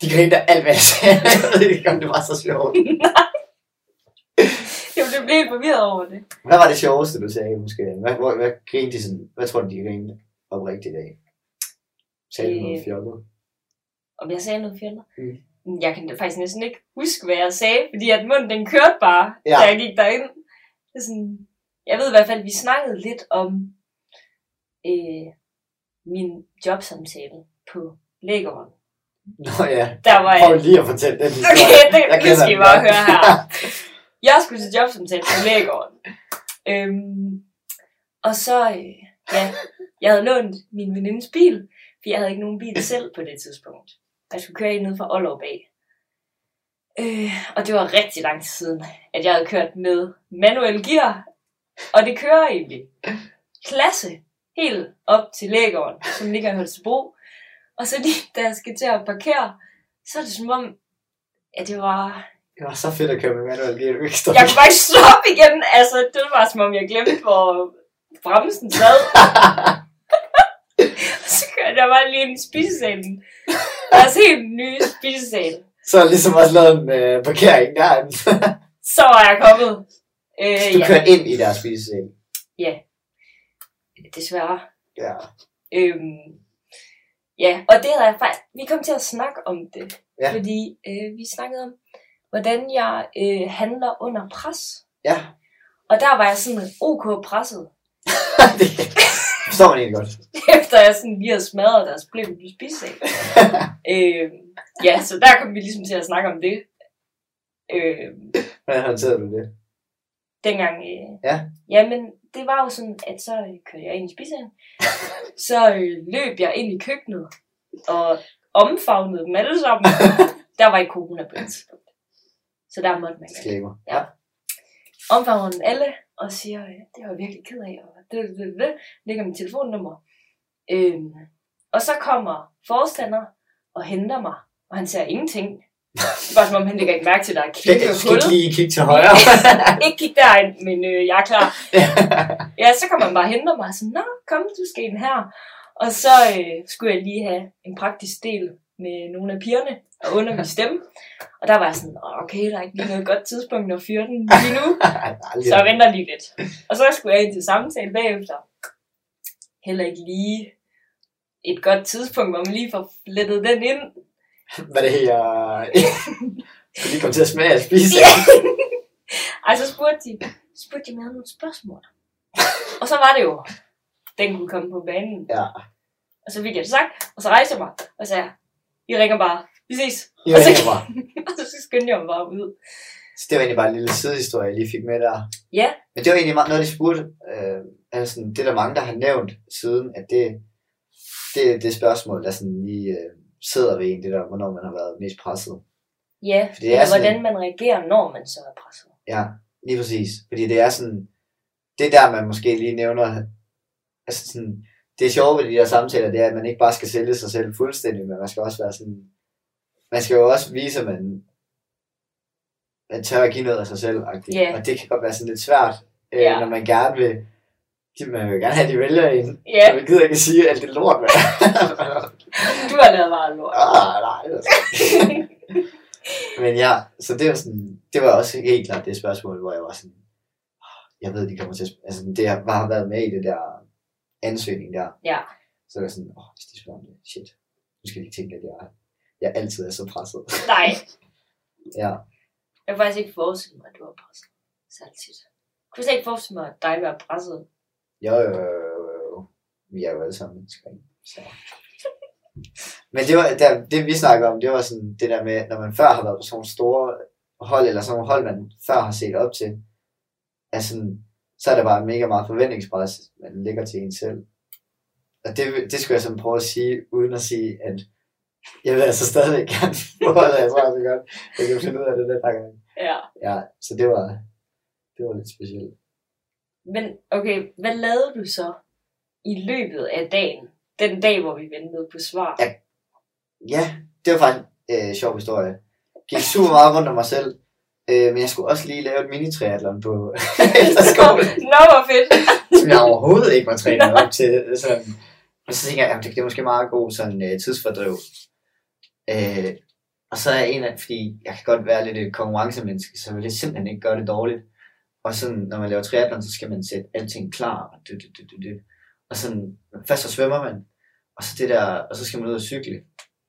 de grinte alt, hvad jeg sagde. [laughs] Jeg ved ikke, om det var så sjovt. [laughs] Jeg blev helt forvirret over det. Hvad var det sjoveste, du sagde måske? Hvad, hvad, hvad grinte de sådan? Hvad tror du, de grinte oprigtigt af? Sagde du noget Øh, fjollet? Om jeg sagde noget fjender? Mm. Jeg kan faktisk næsten ikke huske, hvad jeg sagde, fordi at munden den kørte bare, Ja. da jeg gik derind. Det er sådan, jeg ved i hvert fald, vi snakkede lidt om øh, min jobsamtale på lægeren. Nå ja, Der var prøv lige at fortælle den historie. Okay, det, Jeg det skal I bare høre her. [laughs] Jeg skulle til jobsamtale på lægegården. Øhm, og så, øh, ja, jeg havde lånt min venindes bil, for jeg havde ikke nogen bil selv på det tidspunkt. Jeg skulle køre ned fra Aalborg bag. Øh, og det var rigtig lang tid siden, at jeg havde kørt med manuel gear. Og det kører egentlig klasse helt op til lægegården, som ligger i Holstebro. Og så lige da jeg skal til at parkere, så er det som om, at det var Det var så fedt at køre med manuel gear. Du ikke jeg kunne bare ikke stoppe igen. Altså, det var som om, jeg glemte, hvor bremsen sad. [laughs] så kørte jeg bare lige ind i spisesalen. Deres helt nye spisesal. Så har ligesom også lavet en øh, parkering der. Så var jeg kommet. Øh, Du ja. kørte ind i deres spisesal. ja. Desværre. Ja. Øhm, ja, og det havde jeg faktisk... Vi kom til at snakke om det. Ja. Fordi øh, vi snakkede om, hvordan jeg øh, handler under pres. Ja. Og der var jeg sådan ok presset. [laughs] det forstår man egentlig godt. [laughs] efter jeg sådan lige havde smadret deres blim på spisesal. øh, ja, så der kom vi ligesom til at snakke om det. Øh, Hvordan håndterede du det? dengang, øh, Ja. Jamen, det var jo sådan, at så øh, kørte jeg ind i spisesalen. [laughs] så øh, løb jeg ind i køkkenet og omfavnede dem alle sammen. [laughs] der var ikke corona på tidspunkt. Så der måtte man ikke. Disclaimer. Ja. omfavner dem alle, og siger, øh, det var jeg virkelig ked af, og det, det, det, det, lægger mit telefonnummer. Øhm, og så kommer forstander og henter mig, og han ser ingenting. Det er bare som om, han lægger ikke mærke til, at der er kæmpe Jeg skal lige kigge til højre. [laughs] ikke kigge derind, men øh, jeg er klar. [laughs] Ja, så kommer han bare og henter mig, og så, nå, kom, du skal ind her. Og så øh, skulle jeg lige have en praktisk del med nogle af pigerne og undervise dem. Og der var jeg sådan, "Åh, okay, der er ikke lige noget godt tidspunkt at fyre den lige nu. [laughs] Så jeg venter lige lidt. Og så skulle jeg ind til samtale bagefter. Heller ikke lige et godt tidspunkt, hvor man lige får flettet den ind. Hvad det her... [laughs] Skal lige komme til at smage af spise? Ja. [laughs] Ej, så spurgte de, så spurgte de, havde nogle spørgsmål. Og så var det jo, den kunne komme på banen. Ja. Og så fik jeg det sagt, og så rejste jeg mig, og sagde, I ringer bare, vi ses. Og så, [laughs] og så skyndte jeg mig bare ud. Så det var egentlig bare en lille sidehistorie, jeg lige fik med der. Ja, Men det var egentlig meget noget, de spurgte. Øh, altså, det er der mange, der har nævnt siden, at det, det, det spørgsmål, der sådan lige øh, sidder ved en, det der, hvornår man har været mest presset. ja, Fordi det er sådan hvordan man reagerer, når man så er presset. Ja, lige præcis. Fordi det er sådan, det er der, man måske lige nævner, altså sådan, det er sjovt ved de der samtaler, det er, at man ikke bare skal sælge sig selv fuldstændig, men man skal også være sådan, man skal jo også vise, at man, man tør at give noget af sig selv. Ja. og det kan godt være sådan lidt svært, øh, Ja. når man gerne vil, de- man vil gerne have, at de vælger en, Ja, og vi gider ikke sige alt det lort, man. [laughs] du har lavet meget lort. ah, nej, sådan. [laughs] Men ja, så det var sådan, det var også helt klart det spørgsmål, hvor jeg var sådan, "Ah, jeg ved, de kommer til at, altså det har bare været med i det der ansøgning der. Ja. Så var jeg sådan, åh, hvis de spørger om det, shit, nu skal de tænke, at jeg, jeg altid er så presset. Nej, [laughs] Ja. Jeg kan faktisk ikke forestille mig, at du var presset særligt tit. Jeg kunne slet ikke forestille mig, at dig var presset. Jo, jo, jo, jo, jo. Vi er jo alle sammen mennesker? Så. Men det, var, der, det vi snakker om, det var sådan det der med, når man før har været på sådan nogle store hold, eller sådan nogle hold, man før har set op til, er sådan, så er der bare mega meget forventningspres, man lægger til en selv. Og det, det skulle jeg sådan prøve at sige, uden at sige, at jeg vil altså stadig gerne holdet, jeg tror altså godt, jeg kan finde ud af det den her gang. Ja. Ja, så det var, det var lidt specielt. Men okay, hvad lavede du så i løbet af dagen? Den dag, hvor vi ventede på svar. Ja. Ja, det var faktisk en øh, sjov historie. Gik super meget rundt om mig selv, øh, men jeg skulle også lige lave et mini-triathlon på [laughs] efterskolen, [laughs] Nå, hvor fedt. som jeg overhovedet ikke var trænet op til. Sådan. Og så tænker jeg, at det er måske meget god sådan, øh, tidsfordriv. Øh, og så er jeg en af, fordi jeg kan godt være lidt et konkurrencemenneske, så jeg simpelthen ikke gøre det dårligt. Og sådan, når man laver triathlon, så skal man sætte alting klar. Og, dy, dy, dy, dy, dy. og sådan, først så svømmer man, og så, det der, og så skal man ud og cykle.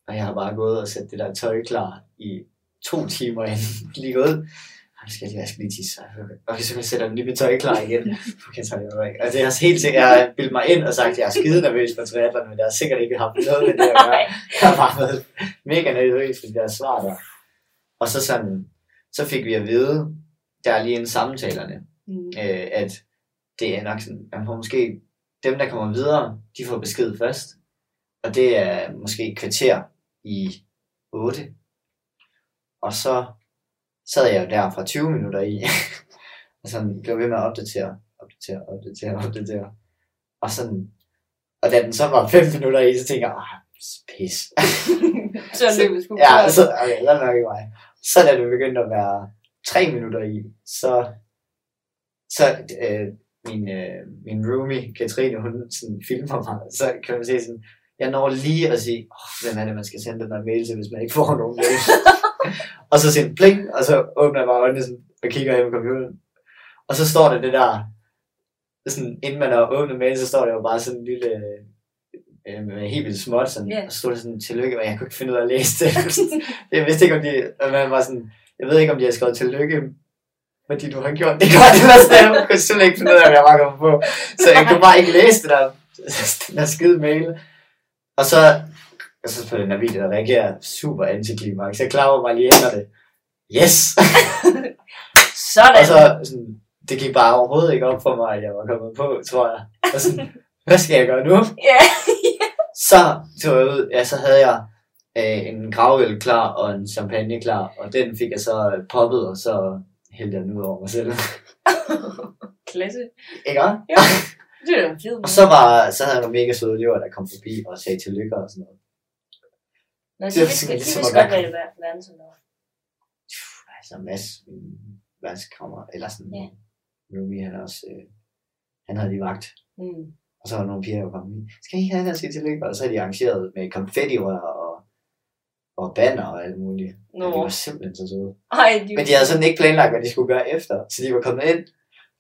Og jeg har bare gået og sat det der tøj klar i to timer inden lige gået. Og skal jeg lige, jeg skal lige tisse. Okay, så jeg sætter lige mit tøj klar igen. Okay, så er det ikke. Og det har helt sikkert, jeg har bildet mig ind og sagt, at jeg er skide nervøs for triathlon, men jeg har sikkert ikke haft noget med det at gøre. Jeg har bare været mega nervøs for de der svar der. Og så sådan, så fik vi at vide, der er lige en samtalerne, Mm. øh, at det er nok sådan, man får måske, dem der kommer videre, de får besked først. Og det er måske et kvarter i 8. Og så sad jeg jo der fra 20 minutter i, [laughs] og sådan blev ved med at opdatere, opdatere, opdatere, opdatere. Og sådan, og da den så var 5 minutter i, så tænkte jeg, ah, pis. [laughs] Så løbet skulle Ja, så, okay, lad nok ikke mig. Så da det begyndte at være 3 minutter i, så, så øh, min, øh, min roomie, Katrine, hun sådan filmer mig, så kan man se sådan, jeg når lige at sige, oh, hvem er det, man skal sende den der mail til, hvis man ikke får nogen mail. [laughs] og så siger den pling, og så åbner jeg bare øjnene sådan, og kigger ind på computeren. Og så står der det der, sådan, inden man har åbnet mail, så står der jo bare sådan en lille, øh, med helt vildt småt, sådan, Ja. og så stod der sådan, tillykke, men jeg kunne ikke finde ud af at læse det. [laughs] jeg vidste ikke, om de, og man var sådan, jeg ved ikke, om de har skrevet tillykke, fordi du har gjort det godt, eller sådan, jeg kunne simpelthen ikke finde ud af, hvad jeg var kommet på. Så jeg kunne bare ikke læse det der, den der skide mail. Og så, og så på den her video, der reagerer super antiklimaks. Jeg klarer mig lige det. Yes! [laughs] Sådan. og så sådan, det gik bare overhovedet ikke op for mig, at jeg var kommet på, tror jeg. Og sådan, [laughs] hvad skal jeg gøre nu? Ja. [laughs] Så tog jeg ud, ja, så havde jeg øh, en gravøl klar og en champagne klar, og den fik jeg så øh, poppet, og så hældte jeg den ud over mig selv. Klasse. Ikke også? Det er da en fed Og så, var, så havde jeg nogle mega søde elever, der kom forbi og sagde tillykke og sådan noget. Nå, det så er vi skal hvad det var verden sådan noget. Altså Mads, min værtskammer, eller sådan, Ja. ja. Ruby, han også, øh, han havde lige vagt. Mm. Og så var der nogle piger, der kom i. Skal I ikke have den sige tillykke? Og så havde de arrangeret med konfettirør og, og banner og alt muligt. Nå. Og de var simpelthen så søde. Ej, de Men de havde sådan ikke planlagt, hvad de skulle gøre efter. Så de var kommet ind.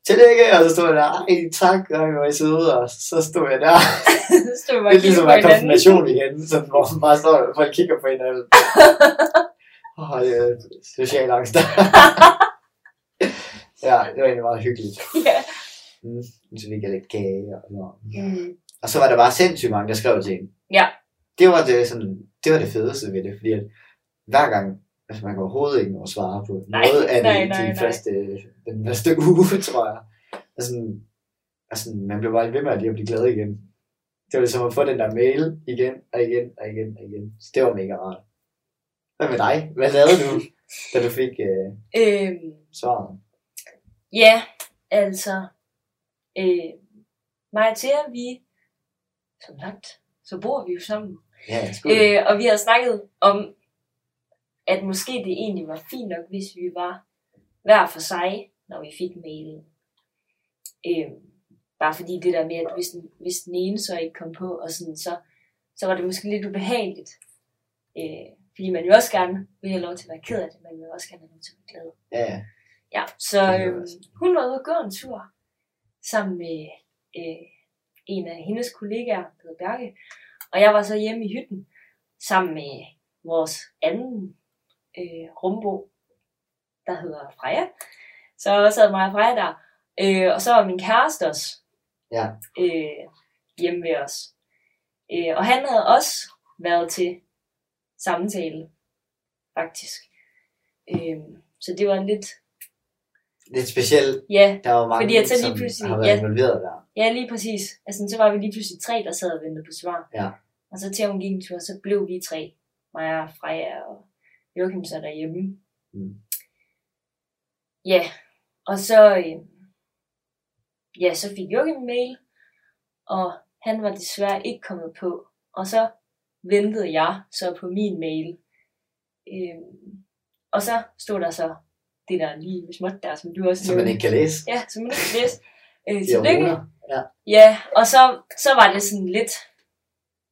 Tillykke! Og så stod jeg der, ej tak, og jeg var I søde. Og så stod jeg der. [laughs] stod bare Det er ligesom at konfirmation igen, sådan, hvor man bare står og folk kigger på hinanden. [laughs] Åh, oh, det er social angst. [laughs] ja, det var egentlig meget hyggeligt. ja. Mm. Så fik jeg lidt kage og sådan noget. Mm. Og så var der bare sindssygt mange, der skrev til en. Ja. Det var det, sådan, det var det fedeste ved det, fordi at hver gang, altså man kan overhovedet ikke nå at svare på Nej, noget af nej, i nej, de nej. første, den første [laughs] uge, tror jeg. Altså, altså, man blev bare ved med at lige at blive glad igen. Det var ligesom at få den der mail igen og igen og igen og igen. Så det var mega rart. Hvad med dig? Hvad lavede du, [laughs] da du fik øh, Øhm, svaret? ja, altså, øh, mig og Thea, vi, som sagt, så bor vi jo sammen. Ja. Øh, og vi har snakket om, at måske det egentlig var fint nok, hvis vi var hver for sig, når vi fik mailen. Øh, bare fordi det der med, at hvis den, hvis den ene så ikke kom på, og sådan, så, så var det måske lidt ubehageligt. Øh, fordi man jo også gerne vil have lov til at være ked af det, man vil også gerne have lov til at være glad. Ja, ja. Så øh, hun var ude og gå en tur sammen med øh, en af hendes kollegaer, der hedder Bjarke. Og jeg var så hjemme i hytten sammen med vores anden øh, rumbo. der hedder Freja. Så sad mig og Freja der. Øh, og så var min kæreste også Ja. øh, hjemme ved os. Øh, og han havde også været til samtale, faktisk. Øh, så det var lidt, Lidt specielt. ja, Der var mange, Fordi så lige pludselig- har været ja. involveret der. ja lige præcis. Altså, så var vi lige pludselig tre, der sad og ventede på svar. Ja. Og så til hun gik en tur, så blev vi tre. Mig og Freja og Joachim så derhjemme. Mm. Ja, og så, øh, ja, så fik Joachim en mail, og han var desværre ikke kommet på. Og så ventede jeg så på min mail. Øh, og så stod der så det der lige småt der, som du også Som man ikke kan læse. Ja, som man ikke kan læse. Øh, tillykke. Ja. Ja, og så, så var det sådan lidt,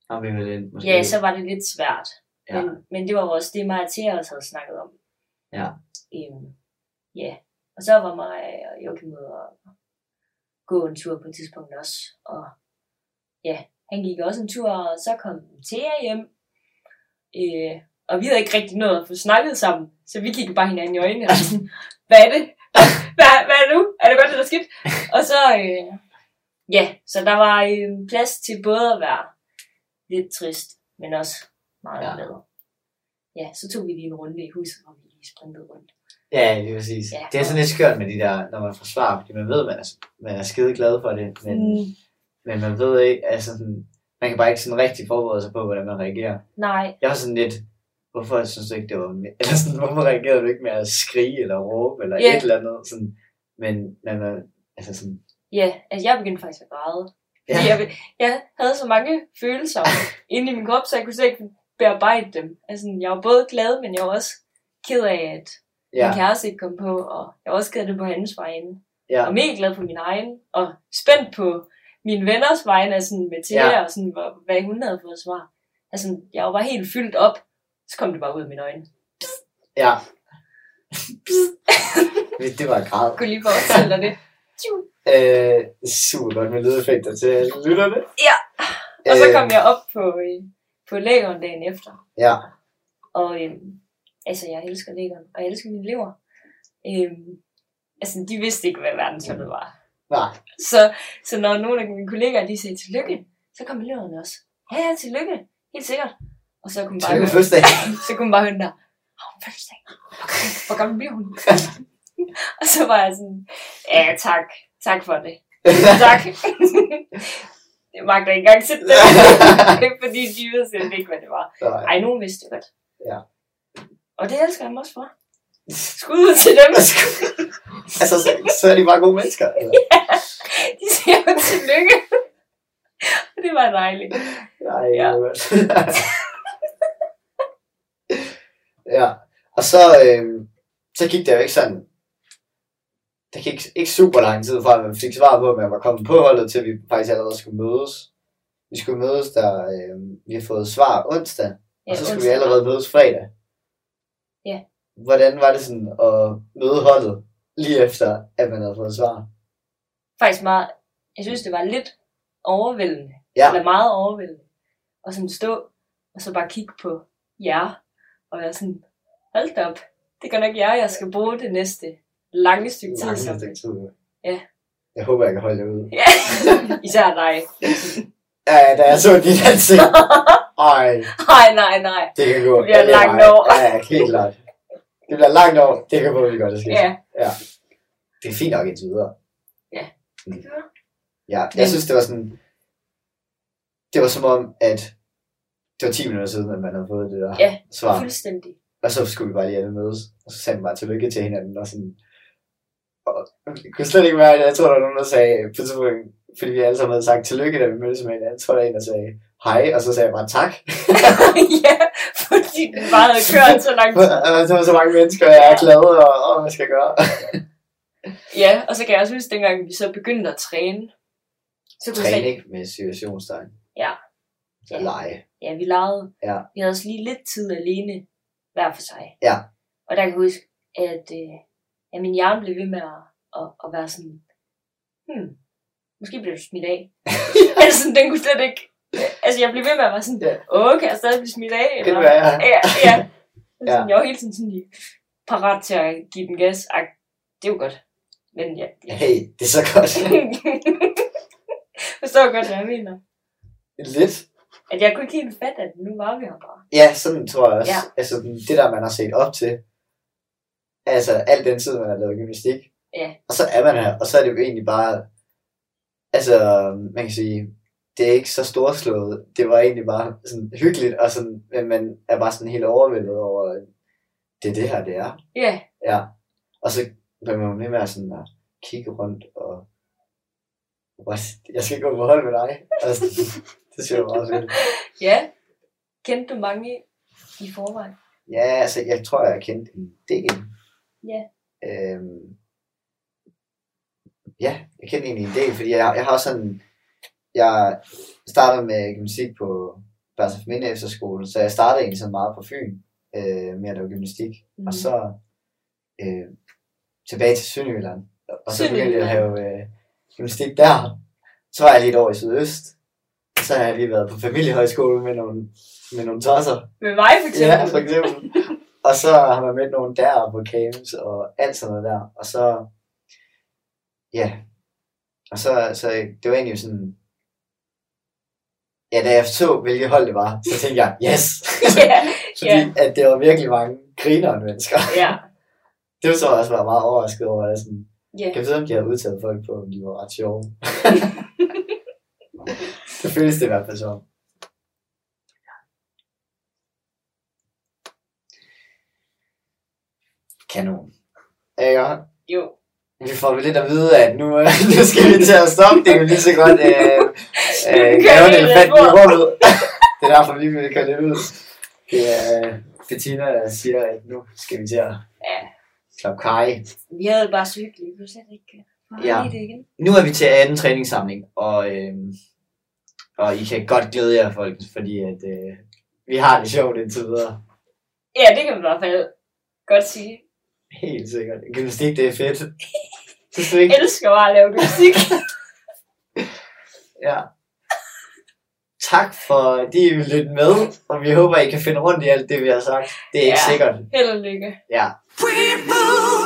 Ambivalent, måske. ja, så var det lidt svært. Ja. Men, men det var også det, mig og Thea også havde snakket om. Ja. Øhm, ja, og så var mig og Joachim ude og gå en tur på et tidspunkt også. Og ja, han gik også en tur, og så kom Thea hjem. Øh, og vi havde ikke rigtig noget at få snakket sammen, så vi kiggede bare hinanden i øjnene og sådan, [laughs] hvad er det? [laughs] Hvad, hvad er det nu? Er det godt eller skidt? [laughs] Og så, øh, ja, så der var øh, plads til både at være lidt trist, men også meget Ja. glad. Ja, så tog vi lige en runde i huset, hvor vi lige sprintede rundt. Ja, det er præcis. Ja. Det er sådan lidt skørt med de der, når man får svar, fordi man ved, man er, man er skide glad for det, men, Mm, men man ved ikke, altså sådan, man kan bare ikke sådan rigtig forberede sig på, hvordan man reagerer. nej, Jeg var sådan lidt, hvorfor synes du ikke, det var mere, [laughs] eller sådan, hvorfor reagerede du ikke med at skrige eller råbe, eller Ja. et eller andet, sådan, men, men man, altså sådan, ja, altså jeg begyndte faktisk at græde. ja, jeg, jeg havde så mange følelser [laughs] inde i min krop, så jeg kunne slet ikke bearbejde dem. Altså, jeg var både glad, men jeg var også ked af, at ja, min kæreste ikke kom på, og jeg var også ked af det på hans vegne. ja, Og mega glad på min egen, og spændt på mine venners vegne, altså med Thea, Ja. og sådan, hvad, hvad hun havde fået svar. Altså, jeg var bare helt fyldt op, så kom det bare ud af mine øjne. ja. Det- [laughs] det var græd. Jeg kunne lige forestille dig det. Øh, super godt med lydeffekter til lytterne. Ja. Og så Øh, kom jeg op på, øh, på lægeren dagen efter. Ja, Og øhm, altså, jeg elsker lægeren, og jeg elsker mine elever. Øhm, altså, de vidste ikke, hvad verdensholdet var. nej. Så, så når nogle af mine kollegaer, de sagde tillykke, så kom eleverne også. Ja, ja, tillykke. Helt sikkert. Og så kunne man bare, Tillykke høre, [laughs] så kunne man bare høre den der, har hun fødselsdag? Hvor- Hvor gammel bliver hun? [laughs] og så var jeg sådan, ja, tak. Tak for det. [laughs] Tak. Jeg magter ikke engang sætte det. [laughs] [laughs] Fordi de ved slet ikke, hvad det var. Nej. Ej, nogen vidste det godt. Ja. Og det elsker jeg dem også for. Skud ud til dem. [laughs] altså, så, så er de bare gode mennesker. Eller? De siger jo tillykke. Og det var dejligt. Nej, Ja. ja. ja, og så, øh, så gik det jo ikke sådan, der gik ikke super lang tid fra, at man fik svar på, at man var kommet på holdet, til vi faktisk allerede skulle mødes. Vi skulle mødes, der øh, vi har fået svar onsdag, Ja, og så skulle onsdag. vi allerede mødes fredag. Ja. Hvordan var det sådan at møde holdet, lige efter, at man havde fået svar? Faktisk meget, jeg synes, det var lidt overvældende. Ja. Eller meget overvældende. Og sådan stå, og så bare kigge på jer. Og være sådan, hold da op. Det gør nok jer, jeg skal bruge det næste lange stykke tid. Lange stykke med." tid. Ja. Jeg håber, jeg kan holde det ud. Ja, [laughs] især dig. Ja, ja, da jeg så dit ansigt. Ej, Nej, nej, nej. det kan gå. Det bliver Ja, det langt over. Ja, ja, helt klart. Det bliver langt over. Det kan gå, vi godt, det sker. Ja, Det er fint nok indtil videre. det gør Ja, jeg synes, det var sådan... Det var som om, at det var 10 minutter siden, at man havde fået det der Ja, svar. fuldstændig. Og så skulle vi bare lige alle mødes. Og så sagde man bare tillykke til hinanden. Og sådan... Og jeg kunne slet ikke være det. Jeg tror, der var nogen, der sagde... På et tidspunkt, fordi vi alle sammen havde sagt tillykke, da vi mødtes med hinanden. Så var der en, der sagde hej. Og så sagde jeg bare tak. [laughs] ja, fordi den bare havde kørt så lang tid. [laughs] Og der var så mange mennesker, og jeg er glad, og, og hvad skal jeg gøre? [laughs] Ja, og så kan jeg også huske, dengang vi så begyndte at træne. Så kunne jeg Træning med situationstegn. Ja. Så lege. Ja, vi legede. Ja. Vi havde også lige lidt tid alene hver for sig. Ja. Og der kan jeg huske, at øh, ja, min hjerne blev ved med at, at, at være sådan, hmm, måske bliver du smidt af. [laughs] altså, sådan, den kunne slet ikke, altså jeg blev ved med at være sådan, Ja. kan jeg stadig blive smidt af? Det kan være, ja. Ja, ja. [laughs] Ja. Sådan, Jeg var hele tiden sådan lige, parat til at give den gas. Ej, det er jo godt. Men ja, ja. Hey, det er så godt. [laughs] Forstår godt, hvad jeg mener. Lidt. At jeg kunne ikke helt fatte, at nu var vi her bare. Ja, sådan tror jeg også. Ja. Altså, det der, man har set op til. Altså, al den tid, man har lavet gymnastik. Ja. Og så er man her, og så er det jo egentlig bare... Altså, man kan sige, det er ikke så storslået. Det var egentlig bare sådan hyggeligt, og sådan, men man er bare sådan helt overvældet over, det er det her, det er. Ja, Ja. Og så bliver man jo ved med at, sådan at kigge rundt og... What? Jeg skal gå på hold med dig. Altså, det jeg var meget fedt. [laughs] ja. Kendte du mange i forvejen? Ja, altså, jeg tror, jeg har kendt en del. Ja. Øhm, ja, jeg kender egentlig en del, fordi jeg, jeg har sådan... Jeg startede med gymnastik på Børns for Minde Efterskole, så jeg startede egentlig sådan meget på Fyn øh, med at lave gymnastik. Mm. Og så øh, tilbage til Sønderjylland. Og så begyndte jeg at have øh, gymnastik der. Så var jeg lige et år i Sydøst. Og så har jeg lige været på familiehøjskole med nogle, med nogle tosser. Med mig for eksempel. Ja, for eksempel. Og så har man mødt nogen der på camps og alt sådan noget der. Og så, ja. Og så, så det var egentlig sådan, ja, da jeg så, hvilket hold det var, så tænkte jeg, yes! [laughs] [laughs] Fordi Ja. at det var virkelig mange grinerne mennesker. ja, [laughs] Det var så også var meget overrasket over, at sådan, ja. kan jeg vide, om de havde udtaget folk på, om de var ret sjove. det føles det i hvert fald som. Kanon. Ja, Jo. vi får lidt at vide, at nu, øh, [laughs] nu skal vi til at stoppe. Det er jo lige så godt øh, øh, vi en elefant i rummet. [laughs] det er derfor, vi vil køre lidt ud. Det er øh, Bettina, der siger, at nu skal vi til at Ja. klappe kaj. Vi havde bare. Vi kunne slet ikke øh, Ja. Nu er vi til anden træningssamling, og, øh, og I kan godt glæde jer, folk, fordi at, øh, vi har det sjovt indtil videre. Ja, det kan man i hvert fald godt sige. Helt sikkert. Gymnastik, det er fedt. Synes du ikke? Jeg elsker bare at lave musik. Ja. Tak for, at I vil lytte med, og vi håber, I kan finde rundt i alt det, vi har sagt. Det er ikke Ja. sikkert. Held og lykke. Ja. We move the